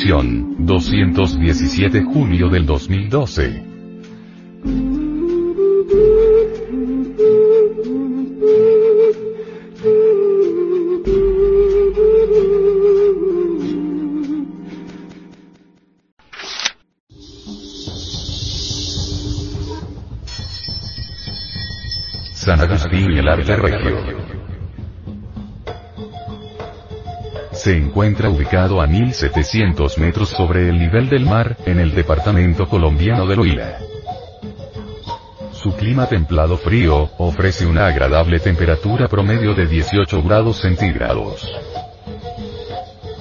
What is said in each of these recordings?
Edición, 217 julio del 2012. San Agustín y el arte regio. Se encuentra ubicado a 1700 metros sobre el nivel del mar, en el departamento colombiano de Loíla. Su clima templado frío, ofrece una agradable temperatura promedio de 18 grados centígrados.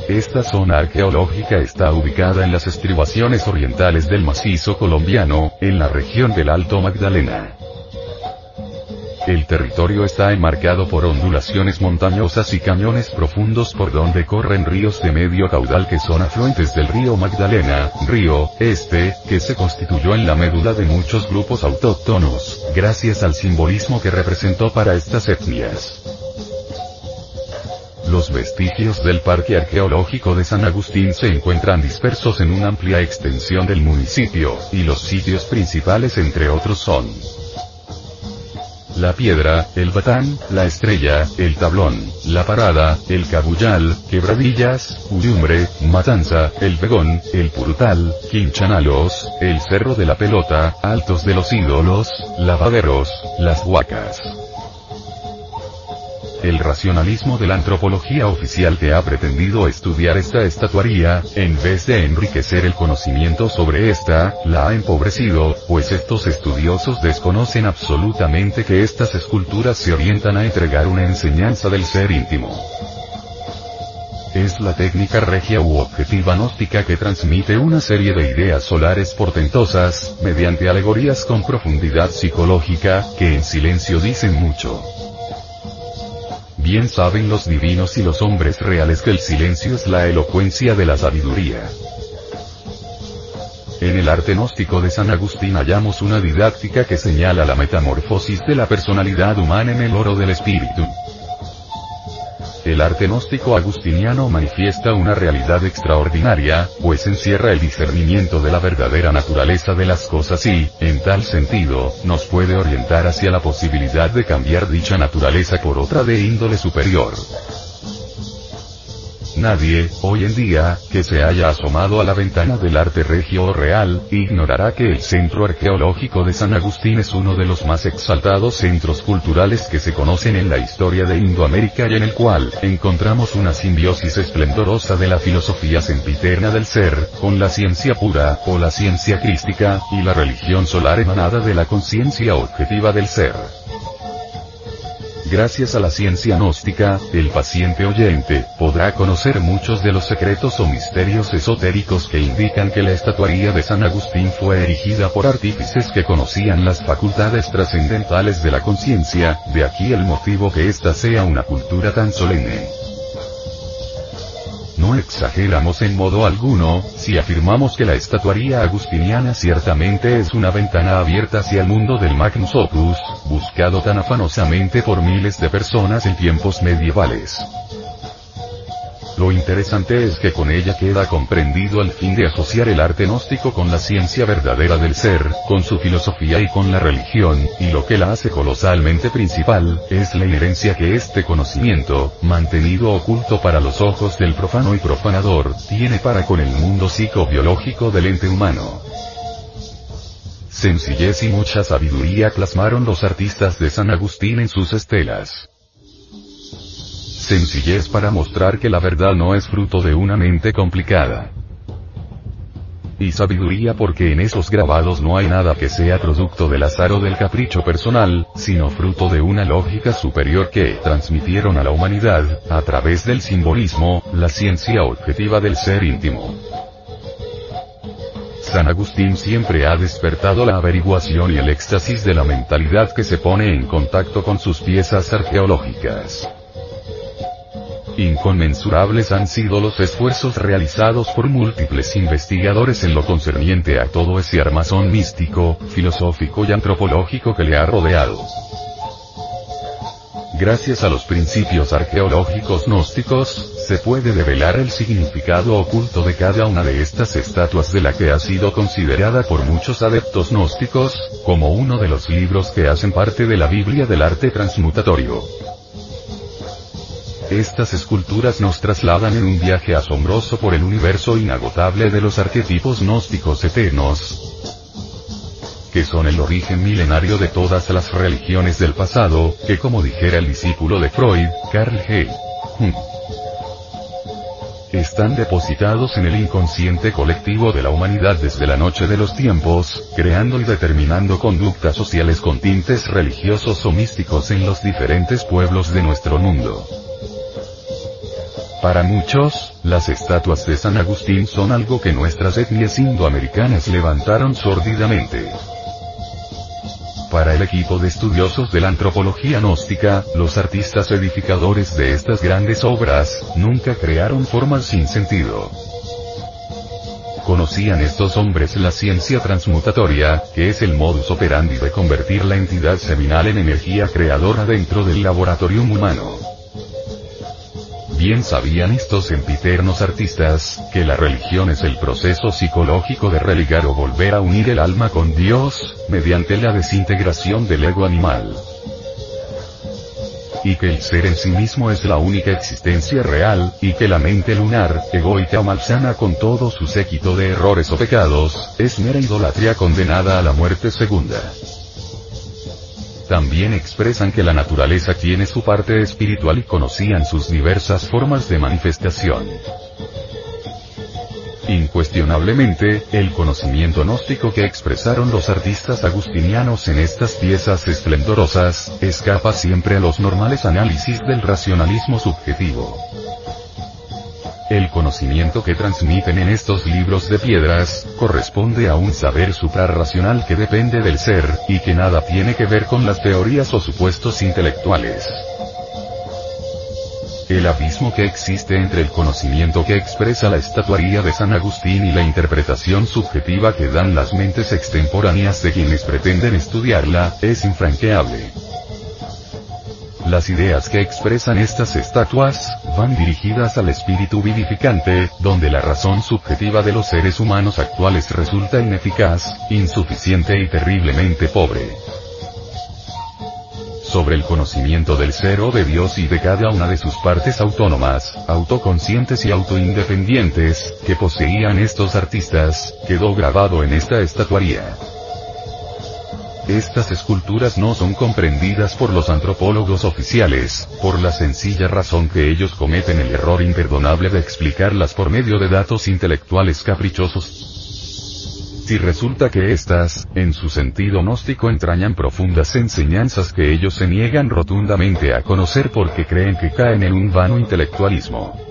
Esta zona arqueológica está ubicada en las estribaciones orientales del macizo colombiano, en la región del Alto Magdalena. El territorio está enmarcado por ondulaciones montañosas y cañones profundos por donde corren ríos de medio caudal que son afluentes del río Magdalena, río, este, que se constituyó en la médula de muchos grupos autóctonos, gracias al simbolismo que representó para estas etnias. Los vestigios del Parque Arqueológico de San Agustín se encuentran dispersos en una amplia extensión del municipio, y los sitios principales entre otros son la piedra, el batán, la estrella, el tablón, la parada, el cabullal, quebradillas, Uyumbre, Matanza, el pegón, el purutal, quinchanalos, el cerro de la pelota, altos de los ídolos, lavaderos, las huacas. El racionalismo de la antropología oficial que ha pretendido estudiar esta estatuaría, en vez de enriquecer el conocimiento sobre esta, la ha empobrecido, pues estos estudiosos desconocen absolutamente que estas esculturas se orientan a entregar una enseñanza del ser íntimo. Es la técnica regia u objetiva gnóstica que transmite una serie de ideas solares portentosas, mediante alegorías con profundidad psicológica, que en silencio dicen mucho. Bien saben los divinos y los hombres reales que el silencio es la elocuencia de la sabiduría. En el arte gnóstico de San Agustín hallamos una didáctica que señala la metamorfosis de la personalidad humana en el oro del espíritu. El arte gnóstico agustiniano manifiesta una realidad extraordinaria, pues encierra el discernimiento de la verdadera naturaleza de las cosas y, en tal sentido, nos puede orientar hacia la posibilidad de cambiar dicha naturaleza por otra de índole superior. Nadie, hoy en día, que se haya asomado a la ventana del arte regio o real, ignorará que el centro arqueológico de San Agustín es uno de los más exaltados centros culturales que se conocen en la historia de Indoamérica y en el cual, encontramos una simbiosis esplendorosa de la filosofía sempiterna del ser, con la ciencia pura, o la ciencia crística, y la religión solar emanada de la conciencia objetiva del ser. Gracias a la ciencia gnóstica, el paciente oyente, podrá conocer muchos de los secretos o misterios esotéricos que indican que la estatuaría de San Agustín fue erigida por artífices que conocían las facultades trascendentales de la conciencia, de aquí el motivo que ésta sea una cultura tan solemne. No exageramos en modo alguno, si afirmamos que la estatuaría agustiniana ciertamente es una ventana abierta hacia el mundo del Magnus Opus, buscado tan afanosamente por miles de personas en tiempos medievales. Lo interesante es que con ella queda comprendido el fin de asociar el arte gnóstico con la ciencia verdadera del ser, con su filosofía y con la religión, y lo que la hace colosalmente principal, es la inherencia que este conocimiento, mantenido oculto para los ojos del profano y profanador, tiene para con el mundo psicobiológico del ente humano. Sencillez y mucha sabiduría plasmaron los artistas de San Agustín en sus estelas sencillez para mostrar que la verdad no es fruto de una mente complicada. Y sabiduría porque en esos grabados no hay nada que sea producto del azar o del capricho personal, sino fruto de una lógica superior que transmitieron a la humanidad, a través del simbolismo, la ciencia objetiva del ser íntimo. San Agustín siempre ha despertado la averiguación y el éxtasis de la mentalidad que se pone en contacto con sus piezas arqueológicas. Inconmensurables han sido los esfuerzos realizados por múltiples investigadores en lo concerniente a todo ese armazón místico, filosófico y antropológico que le ha rodeado. gracias a los principios arqueológicos gnósticos, se puede develar el significado oculto de cada una de estas estatuas de la que ha sido considerada por muchos adeptos gnósticos, como uno de los libros que hacen parte de la Biblia del arte transmutatorio. Estas esculturas nos trasladan en un viaje asombroso por el universo inagotable de los arquetipos gnósticos eternos, que son el origen milenario de todas las religiones del pasado, que como dijera el discípulo de Freud, Carl G. Jung, están depositados en el inconsciente colectivo de la humanidad desde la noche de los tiempos, creando y determinando conductas sociales con tintes religiosos o místicos en los diferentes pueblos de nuestro mundo. Para muchos, las estatuas de San Agustín son algo que nuestras etnias indoamericanas levantaron sordidamente. Para el equipo de estudiosos de la antropología gnóstica, los artistas edificadores de estas grandes obras, nunca crearon formas sin sentido. Conocían estos hombres la ciencia transmutatoria, que es el modus operandi de convertir la entidad seminal en energía creadora dentro del laboratorium humano. Bien sabían estos sempiternos artistas, que la religión es el proceso psicológico de religar o volver a unir el alma con Dios, mediante la desintegración del ego animal. Y que el ser en sí mismo es la única existencia real, y que la mente lunar, egoica o malsana con todo su séquito de errores o pecados, es mera idolatría condenada a la muerte segunda. También expresan que la naturaleza tiene su parte espiritual y conocían sus diversas formas de manifestación. Incuestionablemente, el conocimiento gnóstico que expresaron los artistas agustinianos en estas piezas esplendorosas, escapa siempre a los normales análisis del racionalismo subjetivo. El conocimiento que transmiten en estos libros de piedras, corresponde a un saber suprarracional que depende del ser, y que nada tiene que ver con las teorías o supuestos intelectuales. El abismo que existe entre el conocimiento que expresa la estatuaría de San Agustín y la interpretación subjetiva que dan las mentes extemporáneas de quienes pretenden estudiarla, es infranqueable. Las ideas que expresan estas estatuas, van dirigidas al espíritu vivificante, donde la razón subjetiva de los seres humanos actuales resulta ineficaz, insuficiente y terriblemente pobre. Sobre el conocimiento del ser o de Dios y de cada una de sus partes autónomas, autoconscientes y autoindependientes, que poseían estos artistas, quedó grabado en esta estatuaría. Estas esculturas no son comprendidas por los antropólogos oficiales, por la sencilla razón que ellos cometen el error imperdonable de explicarlas por medio de datos intelectuales caprichosos. Si resulta que estas, en su sentido gnóstico entrañan profundas enseñanzas que ellos se niegan rotundamente a conocer porque creen que caen en un vano intelectualismo.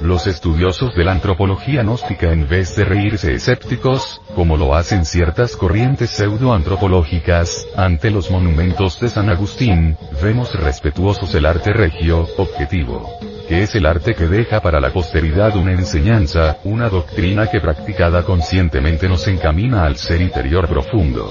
Los estudiosos de la antropología gnóstica en vez de reírse escépticos, como lo hacen ciertas corrientes pseudoantropológicas, ante los monumentos de San Agustín, vemos respetuosos el arte regio, objetivo. Que es el arte que deja para la posteridad una enseñanza, una doctrina que practicada conscientemente nos encamina al ser interior profundo.